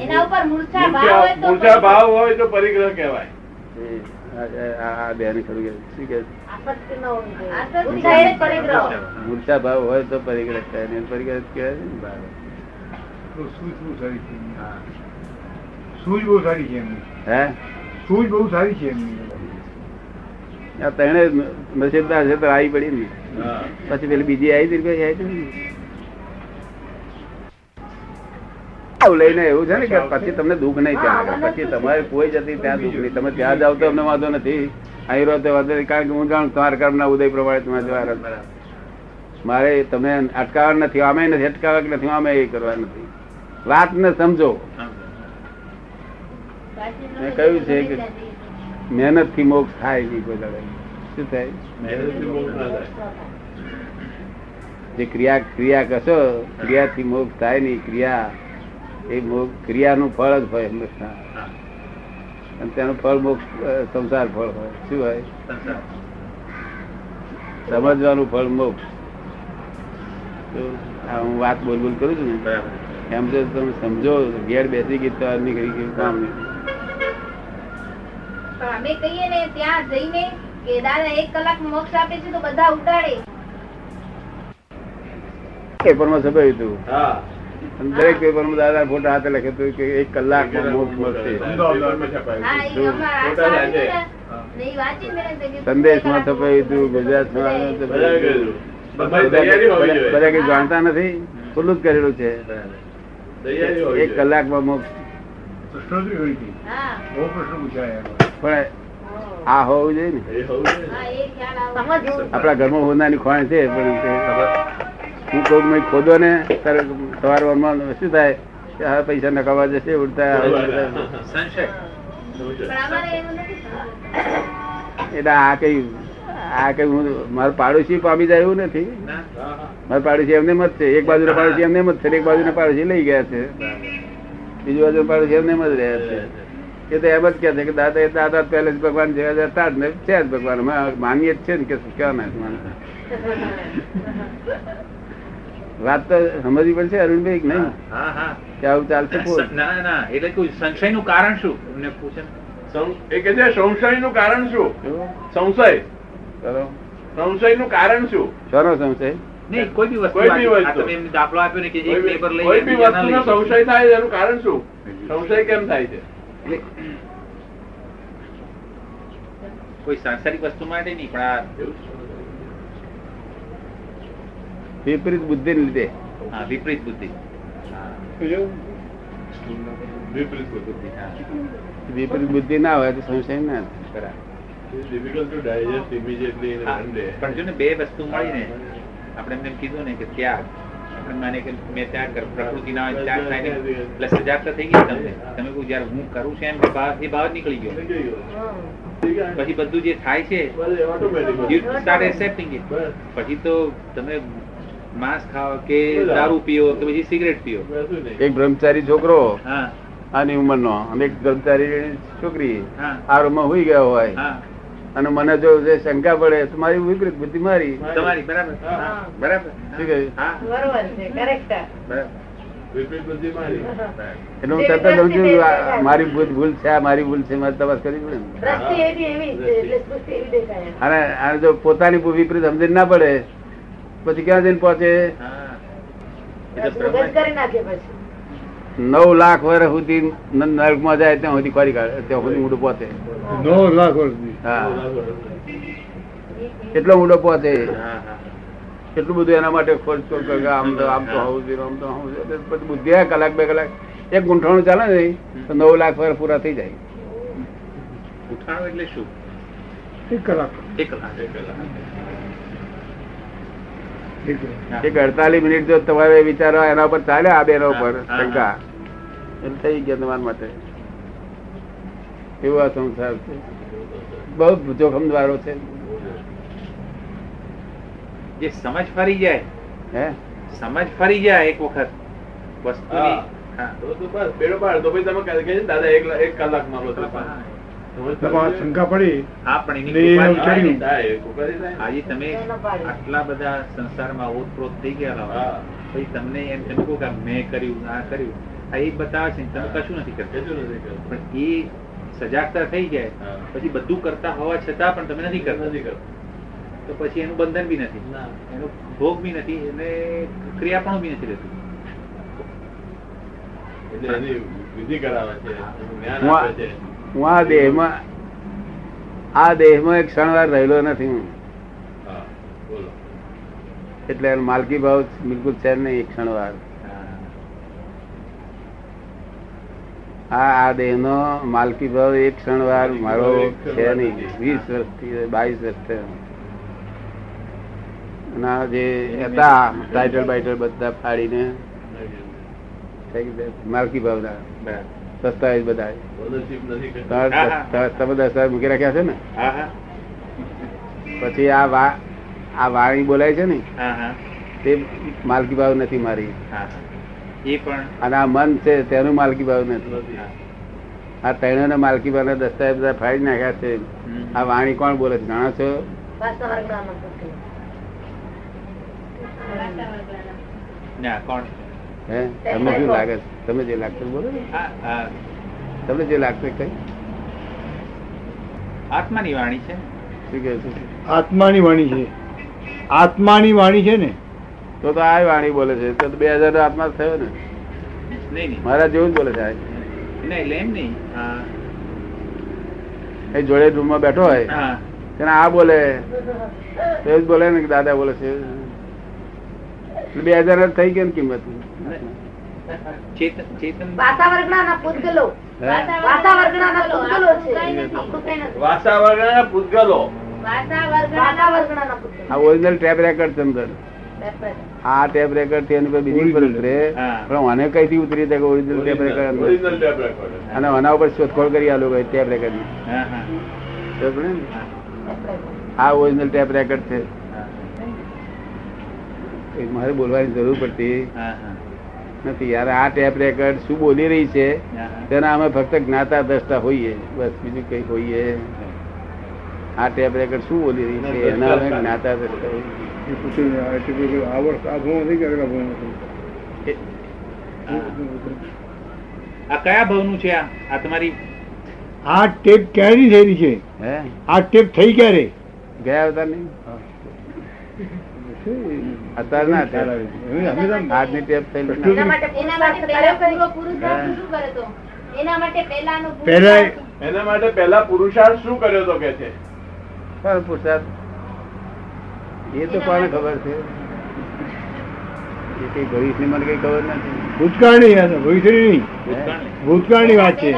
એના ઉપર મૂર્છા ભાવ હોય તો મૂર્છા ભાવ હોય તો પરિગ્રહ કહેવાય. મૂર્છા ભાવ હોય તો પરિગ્રહ થાય પરિગ્રહ કહેવાય ને ભાવ. સૂઝ બહુ સારી છે એમની. હા. સૂઝ બહુ સારી છે એમની. આ તણે નસીબદાર છે તો આવી પડી ને. પછી પેલી બીજી આવી હતી આવી હતી લઈને એવું છે ને કે પછી તમને દુઃખ નહીં ત્યાં પછી તમારે કોઈ જતી ત્યાં દુઃખ નહીં. તમે ત્યાં જાવ તો અમને વાંધો નથી. અહીં રહો તો વાંધો કારણ કે હું જાણું તમારા કર્મના ઉદય પ્રમાણે તમે જવા મારે તમે અટકાવવા નથી. અમે નથી અટકાવવા કે નથી અમે એ કરવા નથી. વાત ને સમજો. મેં કહ્યું છે કે મહેનતથી મોક્ષ થાય નહીં કોઈ દાડે. શું થાય. જે ક્રિયા ક્રિયા કશો ક્રિયાથી મોક્ષ થાય નહીં. ક્રિયા એ મોક્ષ ક્રિયાનું ફળ જ હોય હંમેશા. અને તેનું ફળ મોક્ષ સંસાર ફળ હોય. શું હોય? સમજવાનું ફળ મોક્ષ હું વાત બોલ બોલ કરું છું ને? એમ જો તમે સમજો ઘેર બેસી ગઈ તો નીકળી ગયું કામ નહીં. અમે કહીએ ને ત્યાં જઈને કે દાદા એક કલાક મોક્ષ આપે છે તો બધા ઉતાડે પેપરમાં છપાયું હતું. હા. અને પેપરમાં દાદા ફોટા હાથે લખે તો કે એક કલાક મળશે. સંદેશમાં મેં છપાયું હતું ગુજરાતમાં આવ્યું બધા કઈ જાણતા નથી? ખુલ્લું જ કરેલું છે. એક કલાક કલાકમાં મોક્ષ પણ આ હોવું જોઈએ ને? આપણા ઘરમાં હોનાની ખોણ છે પણ તે હું કોક મેં ખોદો ને તારે સવાર વારમાં શું થાય? કે આ પૈસા નકામા જશે ઉડતા એટલે આ કઈ આ કઈ હું મારું પાડોશી પામી જાય એવું નથી. મારા પાડોશી એમને મત છે. એક બાજુ પાડોશી એમને મત છે એક બાજુ પાડોશી લઈ ગયા છે. બીજી બાજુ પાડોશી એમને મત રહ્યા છે. એ તો એમ જ કે છે કે દાદા એ દાદા પહેલે જ ભગવાન જેવા જતા જ ને છે જ ભગવાન. માંગીએ જ છે ને કે શું કહેવાના વાત તો સમજવી પડશે અરુણભાઈ કે નહીં? હા હા કે આવું ચાલશે ના ના એટલે કોઈ સંશયનું કારણ શું? એમને પૂછે એ કે છે સંશયનું કારણ શું? શું? સંશય. નું કારણ શું? શાનો સંશય? નહીં કોઈ બી વસ્તુ કોઈ બી વસ્તુ. તમે દાખલો આપ્યો ને કે એક પેપર લઈ કોઈ બી બીજા ના લઈ વસ્તુનો સંશય થાય એનું કારણ શું? સંશય કેમ થાય છે? કોઈ સાંસારિક વસ્તુ માટે નહીં પણ આ વિપરીત બુદ્ધિ લીધે. હા, વિપરીત બુદ્ધિ. વિપરીત બુદ્ધિ. ના હોય તો સંશય ના. પણ જો ને બે વસ્તુ મળી ને આપણે એમને કીધું ને કે ત્યાગ આપણે માને કે મેં ત્યાગ કર પ્રકૃતિના ત્યાગ થાય ને એટલે સજાગતા થઈ ગઈ તમને. તમે કહું જયારે હું કરું છું એમ બહાર એ બહાર નીકળી ગયો. પછી બધું જે થાય છે બસ એ automatic યુ બસ. સ્ટાર્ટ એક્સેપ્ટિંગ ઇટ બસ. પછી તો તમે માંસ ખાવ કે દારૂ પીઓ કે પછી સિગરેટ પીઓ? એક બ્રહ્મચારી છોકરો આની ઉંમર નો અને એક બ્રહ્મચારી છોકરી હા. આ રૂમમાં હુઈ ગયો હોય. અને મને જો જે શંકા પડે તો મારી વિપરીત બુદ્ધિ મારી. તમારી બરાબર. બરાબર. શું કહ્યું? હા. બરોબર છે કરેક્ટ બરાબર. વિપરીત બુદ્ધિ મારી. એટલે હું તરત છું, મારી ભૂલ ભૂલ છે આ મારી ભૂલ છે મારે તપાસ કરવી પડે અને જો પોતાની વિપરીત સમજણ ના પડે પછી ક્યાં જઈને પહોંચે? હા. એ તો મગજ બ્રહ્મ કરી નાખે પછી. નવ લાખ વર્ષ સુધી નર્કમાં જાય ત્યાં સુધી ખોરી કાઢે ત્યાં સુધી ઊંડું પહોંચે. નવ લાખ વર્ષ હા. એટલો ઊંડો પહોંચે. હા હા એટલું બધું એના માટે ખર્ચો કરે કે આમ તો આમ તો હોવું જોઈએ આમ તો હોવું જોઈએ. પછી બુદ્ધિ કલાક બે કલાક. એક ગુંઠાણું ચાલે ને તો નવ લાખ વર્ષ પૂરા થઈ જાય. ઉઠાણું એટલે શું? એક કલાક એક કલાક. એક કલાક. એક અડતાલીસ મિનિટ જો તમારે વિચારો એના ઉપર ચાલ્યા આ બેનો ઉપર શંકા? એમ થઈ ગયા તમારા માટે. એવો આ સંસાર છે? બહુ જોખમ દ્વારો છે. જે સમજ ફરી જાય હે? સમજ ફરી જાય એક વખત. વસ્તુની હા. તો તો બસ બેડો પાડ. તો ભાઈ તમે દાદા એક એક કલાક માંગો શંકા પડી. આજે તમે આટલા બધા સંસારમાં ઓતપ્રોત થઈ ગયા પછી તમને એમ તમે કહો કે મેં કર્યું આ કર્યું. આ એ બતાવે છે તમે કશું નથી કરતા. પણ એ સજાગતા થઈ જાય. પછી બધું કરતા હોવા છતાં પણ તમે નથી કરતા. નથી કરતું. તો પછી એનું બંધન બી નથી. ના. એનો ભોગ બી નથી એને ક્રિયા પણ બી નથી રહેતી. એટલે એની વિધિ કરાવે છે જ્ઞાન આપે છે. હું આ દેહમાં આ દેહમાં એક ક્ષણવાર રહેલો નથી હું. એટલે માલકી ભાવ બિલકુલ છે નહીં એક ક્ષણવાર. આ આ દેહનો માલકી ભાવ એક ક્ષણવાર મારો છે નહીં. વીસ વર્ષથી બાવીસ વર્ષથી અને જે હતા ટાઇટલ બાઇટલ બધા ફાડીને થઈ ગયા. માલકી ભાવના. બરાબર. દસ્તાવેજ બધા. તમે દસ્તાવેજ મૂકી રાખ્યા છે ને? હા હા. પછી આ વા આ વાણી બોલાય છે ને હા હા. તે માલકી ભાવ નથી મારી. હા હા. એ પણ અને આ મન છે તેનું માલકી ભાવ નથી. આ ત્રણેય માલકી ભાવ દસ્તાવેજ બધા ફાડી નાખ્યા છે. આ વાણી કોણ બોલે છે જાણો છો. ના કોણ? હે? તમને શું લાગે છે? તમે જે લાગતું બોલો તમને જે લાગતું કઈ? આત્માની વાણી છે. શું કહે છે? આત્માની વાણી છે. આત્માની વાણી છે ને. તો તો આ વાણી બોલે છે. તો બે હજાર આત્મા થયો ને. નહીં નહીં. મારા જેવું જ બોલે છે આ. નહીં એમ નહીં. એ જોડે રૂમમાં બેઠો હોય. હા. તેને આ બોલે. તો એ જ બોલે ને દાદા બોલે છે. બે હજાર થઈ ગઈ ને કિંમત. કઈ આ ટેપ રેકર્ડથી એની બીજી પર ઉતરે પણ મને કઈથી ઉતરી શકે ઓરિજિનલ ટેપ રેકર્ડ અને આના ઉપર શોધખોળ કરી આલો લોકો ટેપ રેકર્ડની. આ ઓરિજિનલ ટેપ રેકર્ડ છે. મારે બોલવાની જરૂર પડતી. હા હા. નથી. યાર આ ટેપ રેકર્ડ શું બોલી રહી છે? તેના અમે ફક્ત જ્ઞાતા દ્રષ્ટા હોઈએ. બસ બીજું કઈ હોઈએ. આ ટેપ રેકર્ડ શું બોલી રહી છે? એના અમે જ્ઞાતા દ્રષ્ટા કયા ભાવનું છે આ? આ તમારી આ ટેપ ક્યારે થયેલી છે? હે? આ ટેપ થઈ ક્યારે? ગયા હતા નહીં અત્યારે ના આજની ટેપ થયેલી એના માટે પહેલા પુરુષાર્થ શું કર્યો તો કે છે? પણ પુરુષાર્થ. એ તો કોને ખબર છે? એ કઈ ભવિષ્યની મને કઈ ખબર નથી. ભૂતકાળની વાત ભવિષ્યની નહીં. ભૂતકાળની. વાત છે.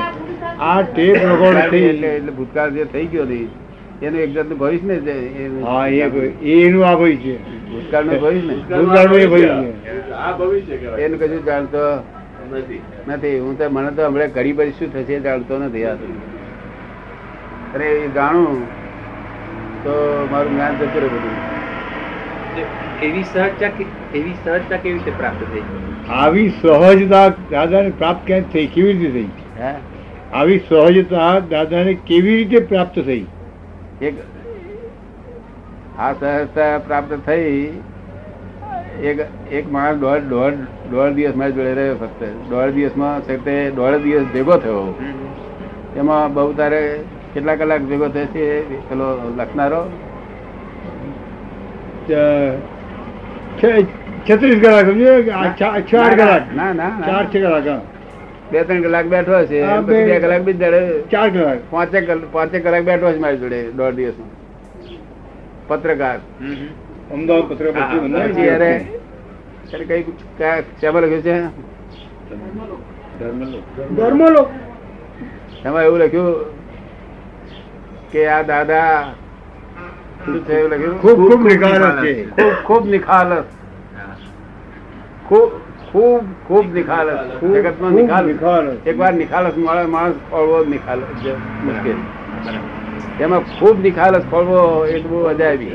આ ટેપ રેકોર્ડ એટલે થઈ. એટલે ભૂતકાળ જે થઈ ગયો નહીં એનું એક જાતનું ભવિષ્ય ને છે. હા એનું આ ભવિષ્ય. છે ભૂતકાળનું ભવિષ્ય ને ભૂતકાળનું એ ભવિષ્ય. આ ભવિષ્ય એનું કશું જાણતો નથી. નથી. હું તો મને તો હમણાં ઘડી પછી શું થશે જાણતો નથી આ. અરે એ જાણું. તો મારું જ્ઞાન જતું રહે બધું? એવી સહજતા એવી સહજતા કેવી રીતે પ્રાપ્ત થઈ? આવી સહજતા દાદાને પ્રાપ્ત ક્યાં થઈ? કેવી રીતે થઈ? હે. આવી સહજતા દાદાને કેવી રીતે પ્રાપ્ત થઈ? એક આ સહજતા પ્રાપ્ત થઈ. એક એક માણસ દોઢ દોઢ દોઢ દિવસ મારી જોડે રહ્યો ફક્ત. દોઢ દિવસમાં છે દોઢ દિવસ ભેગો થયો. એમાં બહુ તારે કેટલા કલાક ભેગો થયો છે પેલો લખનારો? છત્રીસ કલાક ચાર કલાક? ના ના. ચાર છ કલાક. બે ત્રણ કલાક બેઠો છે બે- કલાક બી દાડે. ચાર કલાક. પાંચેક પાંચેક કલાક બેઠો છે મારી જોડે દોઢ દિવસ પત્રકાર. અમદાવાદ પત્ર હા, હા. પછી અરે અરે કઈ શેમાં લખ્યું છે? ધર્મલોક. એમાં એવું લખ્યું કે આ દાદા ખૂબ ખૂબ નિખાલસ છે. ખૂબ ખૂબ નિખાલસ. ખૂબ ખૂબ ખૂબ નિખાલસ. જગતમાં ખૂબ નિખાલસ. એકવાર નિખાલસ મળે માણસ ફળવો નિખાલસ મુશ્કેલ. એમાં ખૂબ નિખાલસ ફળવો એ બહુ અજાયબી.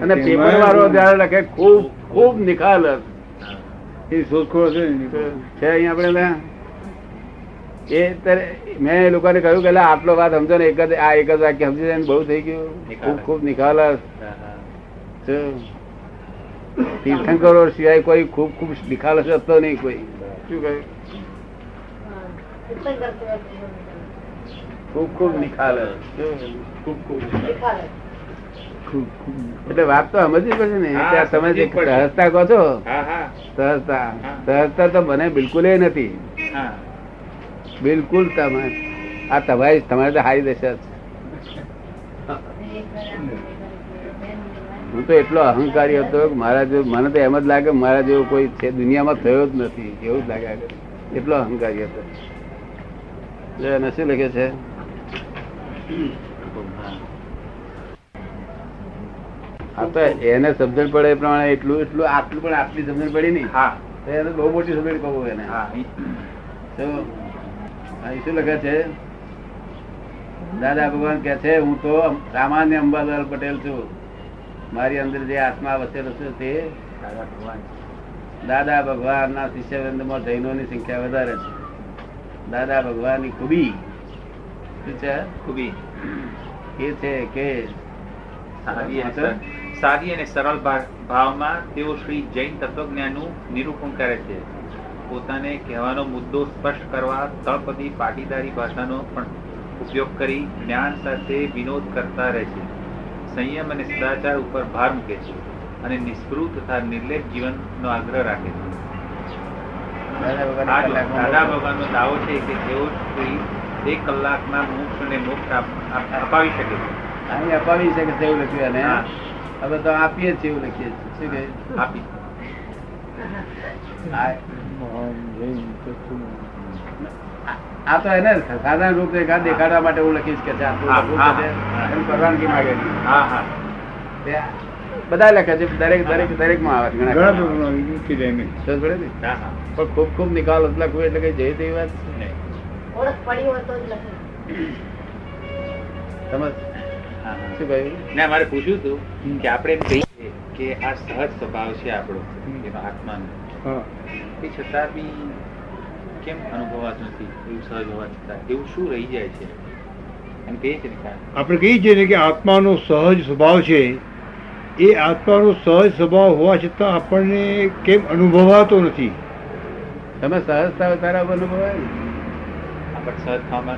અને પેપર વાળો જયારે લખે ખૂબ ખૂબ નિખાલસ. એ શોધખોળ છે અહીંયા આપણે ત્યાં? એ ત્યારે મેં એ લોકોને કહ્યું કે આટલો વાત સમજો ને એક જ આ એક જ વાક્ય સમજી જાય ને બહુ થઈ ગયું. ખૂબ ખૂબ નિખાલસ. છે. તીર્થંકરો સિવાય કોઈ ખૂબ ખૂબ નિખાલસ હતો નહીં કોઈ. શું કહ્યું ખૂબ ખૂબ નિખાલસ ખૂબ ખૂબ એટલે વાત તો સમજવી પડશે ને. ત્યાં આ તમે જે સહજતા કહો છો. હા હા. સહજતા. સહજતા તો મને બિલકુલ નથી. બિલકુલ તમે. આ તમારી તમારી તો હારી દશા છે. હું તો એટલો અહંકારી હતો કે મારા જેવો મને તો એમ જ લાગે મારા જેવો કોઈ છે દુનિયામાં થયો જ નથી એવું જ લાગે. એટલો અહંકારી હતો. એને શું લખે છે? હા તો એને સમજણ પડે એ પ્રમાણે એટલું એટલું આટલું પણ આટલી સમજણ પડી નહીં. હા. તો એને બહુ મોટી સમજણ કહું એને. હા. તો શું લખે છે? દાદા ભગવાન કે છે હું તો સામાન્ય અંબાલાલ પટેલ છું. મારી અંદર જે આત્મા વસેલો છે તે દાદા ભગવાન ના શિષ્યવૃંદમાં જૈનોની સંખ્યા વધારે છે. દાદા ભગવાનની ખૂબી શું છે? ખૂબી એ છે કે સાદી અને સરળ ભાવમાં તેઓ શ્રી જૈન તત્વજ્ઞાનનું નિરૂપણ કરે છે. પોતાને કહેવાનો મુદ્દો સ્પષ્ટ કરવા તળપદી પાટીદારી ભાષાનો પણ ઉપયોગ કરી જ્ઞાન સાથે વિનોદ કરતા રહે છે. સંયમ અને સદાચાર ઉપર ભાર મૂકે છે અને નિષ્પૃહ તથા નિર્લેપ જીવનનો આગ્રહ રાખે છે. દાદા ભગવાનનો દાવો છે કે જેઓ શ્રી એક કલાકમાં મોક્ષને મોક્ષ અપાવી શકે છે. અહીં અપાવી છે કે તેવું લખ્યું અને હવે તો આપીએ છીએ એવું લખીએ છીએ. શું આપી. આ- તો એને સાધારણ રૂપ દેખાડવા માટે હું લખીશ કે છે પરવાનગી માંગે છે. હા હા. તે બધા લખે છે દરેક દરેક દરેકમાં આવે છે ઘણા પણ ખૂબ ખૂબ નિકાલ લખવું એટલે કઈ જઈ તેવી વાત સમજ. શું કહ્યું? ના મારે પૂછ્યું હતું કે આપણે કહીએ કે આ સહજ સ્વભાવ છે આપણો એનો આત્માનો. હા. છતાં બી કેમ અનુભવાતું નથી? એવું સહજ હોવા છતાં એવું શું રહી જાય છે? એમ કહીએ છે ને આપણે કહીએ છીએ ને કે આત્માનો સહજ સ્વભાવ છે. એ આત્માનો સહજ સ્વભાવ હોવા છતાં આપણને કેમ અનુભવાતો નથી? તમે સહજતા તારા અનુભવાય આપણે સહજ થવામાં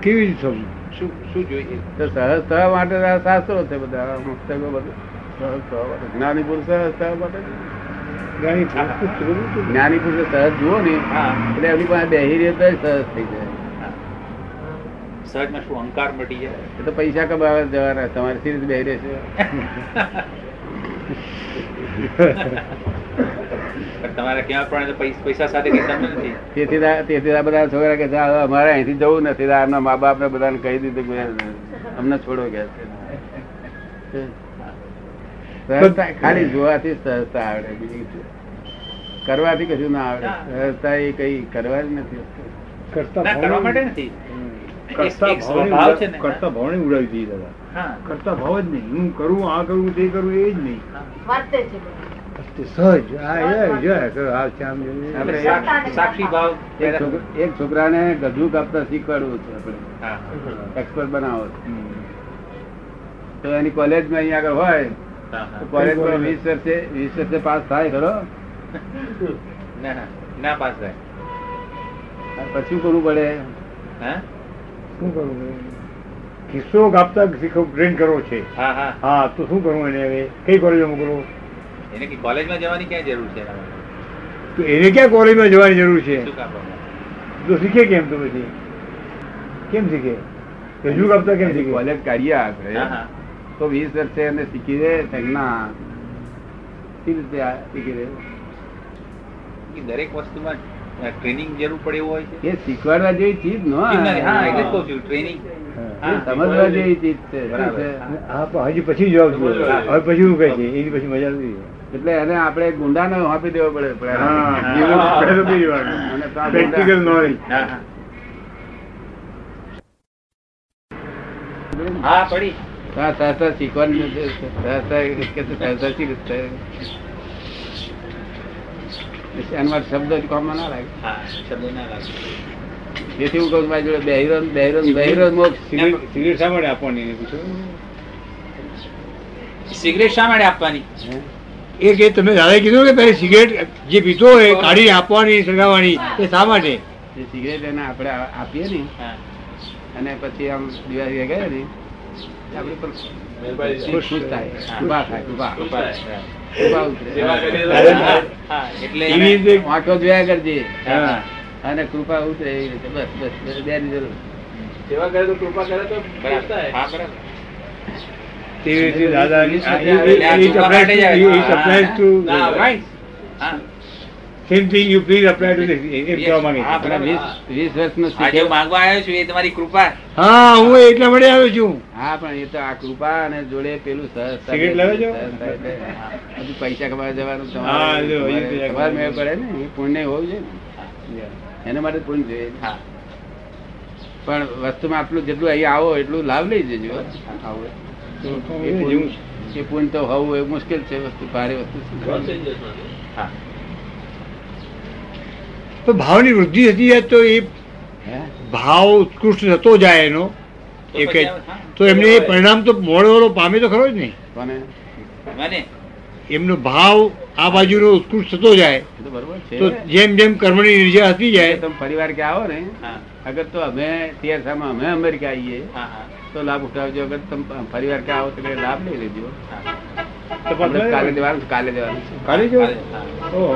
કેવી રીતે સમજવું? શું શું જોઈએ? તો સહજ થવા માટે આ શાસ્ત્રો છે બધા પુસ્તકો બધું. સહજ થવા માટે. જ્ઞાની પુરુષ સહજ થવા માટે જ્ઞાની પુરુષ સહજ જુઓ ને એટલે એમની પાસે બેહી રહે તો સહજ થઈ જાય. શું અહંકાર મટી જાય? એ તો પૈસા કમાવા જવાના તમારે સી રીતે બેહી રહેશે? તમારે ક્યાં પણ પૈસા સાથે નથી. તેથી તેથી આ બધા છોકરા કે અમારે અહીંથી જવું નથી તો મા બાપ ને બધાને કહી દીધું કે અમને છોડો ગયા છે. સહજતા ખાલી જોવાથી સહજતા આવડે બીજી કરવાથી કશું ના આવડે. સહજતા એ કઈ કરવા જ નથી કરતા કરવા માટે નથી. કરતા. ઉડાવી દાદા. કરતા ભાવ જ નહીં. હું કરું આ કરું તે કરું એ જ નહીં. વર્તે છે બધું. તે સહજ. આ એ જોયા કરો, આ છે આમ જોઈએ. આપણે સા- સાક્ષી ભાવ એક છોકરાને ગજુ કાપતા શીખવાડવું છે આપણે. હા. એક્સપર્ટ બનાવો તો એની કોલેજમાં અહીંયા આગળ હોય હા, માં વીસ વર્ષે વીસ વર્ષે પાસ થાય ખરો? ના ના પાસ થાય. પછી શું કરવું પડે? હા? શું કરવું પડે? કિસ્સો કાપતા ટ્રેન કરવો છે. હા હા. હા તો શું કરવું એને હવે? કઈ કોલેજમાં મોકલો? એને કે કોલેજમાં જવાની ક્યાં જરૂર છે? તો એને ક્યાં કોલેજમાં જવાની જરૂર છે? તો શીખે કેમ તો પછી? કેમ શીખે? રજૂ કાપતા કેમ શીખે? કોલેજ કાઢીએ આપણે. હા હા. તો વીસ વર્ષે એને શીખી દે ના સી રીતે શીખી દે? દરેક વસ્તુમાં ટ્રેનિંગ જરૂર પડે એવું હોય છે? એ શીખવાડવા જેવી ચીજ નો હા એટલે જ કહું છું ટ્રેનિંગ સમજવા જેવી ચીજ છે? હા હજી પછી જવાબ જોઈએ. હવે પછી શું કહે છે? એની પછી મજા નથી એટલે એને આપણે ગુંડાને આપી દેવો પડે હા પ્રેક્ટિકલ નોલેજ હા. હા હા. પડી. હા સહસા શીખવાની. સહસા શબ્દ જ કામમાં ના લાગે. હા શબ્દ ના લાગે. તેથી હું કહું મારી જોડે બહેરો ને બહેરો ને બહેરો જ મોક્ષ સિગરેટ શા માટે આપવાની સિગરેટ શા માટે આપવાની? એ કે તમે દાદા કીધું કે પહેલી સિગરેટ જે પીતો હોય કાઢી આપવાની સળગાવવાની એ શા માટે? જે સિગરેટ એને આપણે આપીએ ને. અને પછી આમ દિવાળી ગયા ને અને કૃપા ઉતરે એવી રીતે બસ બસ બસ બે ની જરૂર સેવા કરે તો કૃપા કરે તો. તેવી રીતે દાદાની આ thing you please apply this એમ કહેવા માંગે હા, વર્ષનું આ શીખે માંગવા આવ્યો છું એ તમારી કૃપા. હા હું એટલા માટે આવ્યો છું. હા પણ એ તો આ કૃપા અને જોડે પેલું સિગરેટ લાવે છો? હજુ પૈસા કમાવા જવાનું હા, તમારે તમારે- મેળ પડે ને. એ પુણ્ય હોવું જોઈએ ને. એના માટે પુણ્ય જોઈએ. હા. પણ વસ્તુમાં આટલું જેટલું અહીંયા આવો એટલું લાભ લઈ જજો આવો. તો એ જેવું એ પુણ્ય તો હોવું એ મુશ્કેલ છે વસ્તુ ભારે વસ્તુ છે. હા. તો ભાવની વૃદ્ધિ થતી જાય તો એ ભાવ ઉત્કૃષ્ટ થતો જાય એનો. એ કે તો એમને એ પરિણામ તો મોડો પામે તો ખરો જ નહીં. એમનો ભાવ આ બાજુનો ઉત્કૃષ્ટ થતો જાય. તો બરોબર જેમ જેમ કર્મની નિર્જા હતી જાય. તમે પરિવાર કે આવો ને અગર તો અમે તીરસામાં અમે અમેરિકા આવીએ હા હા. તો લાભ ઉઠાવજો. અગર તમે પરિવાર કે આવો તો લાભ લઈ લેજો. કાલે દેવાનું કાલે દેવાનું કાલે જવાનું ઓહો.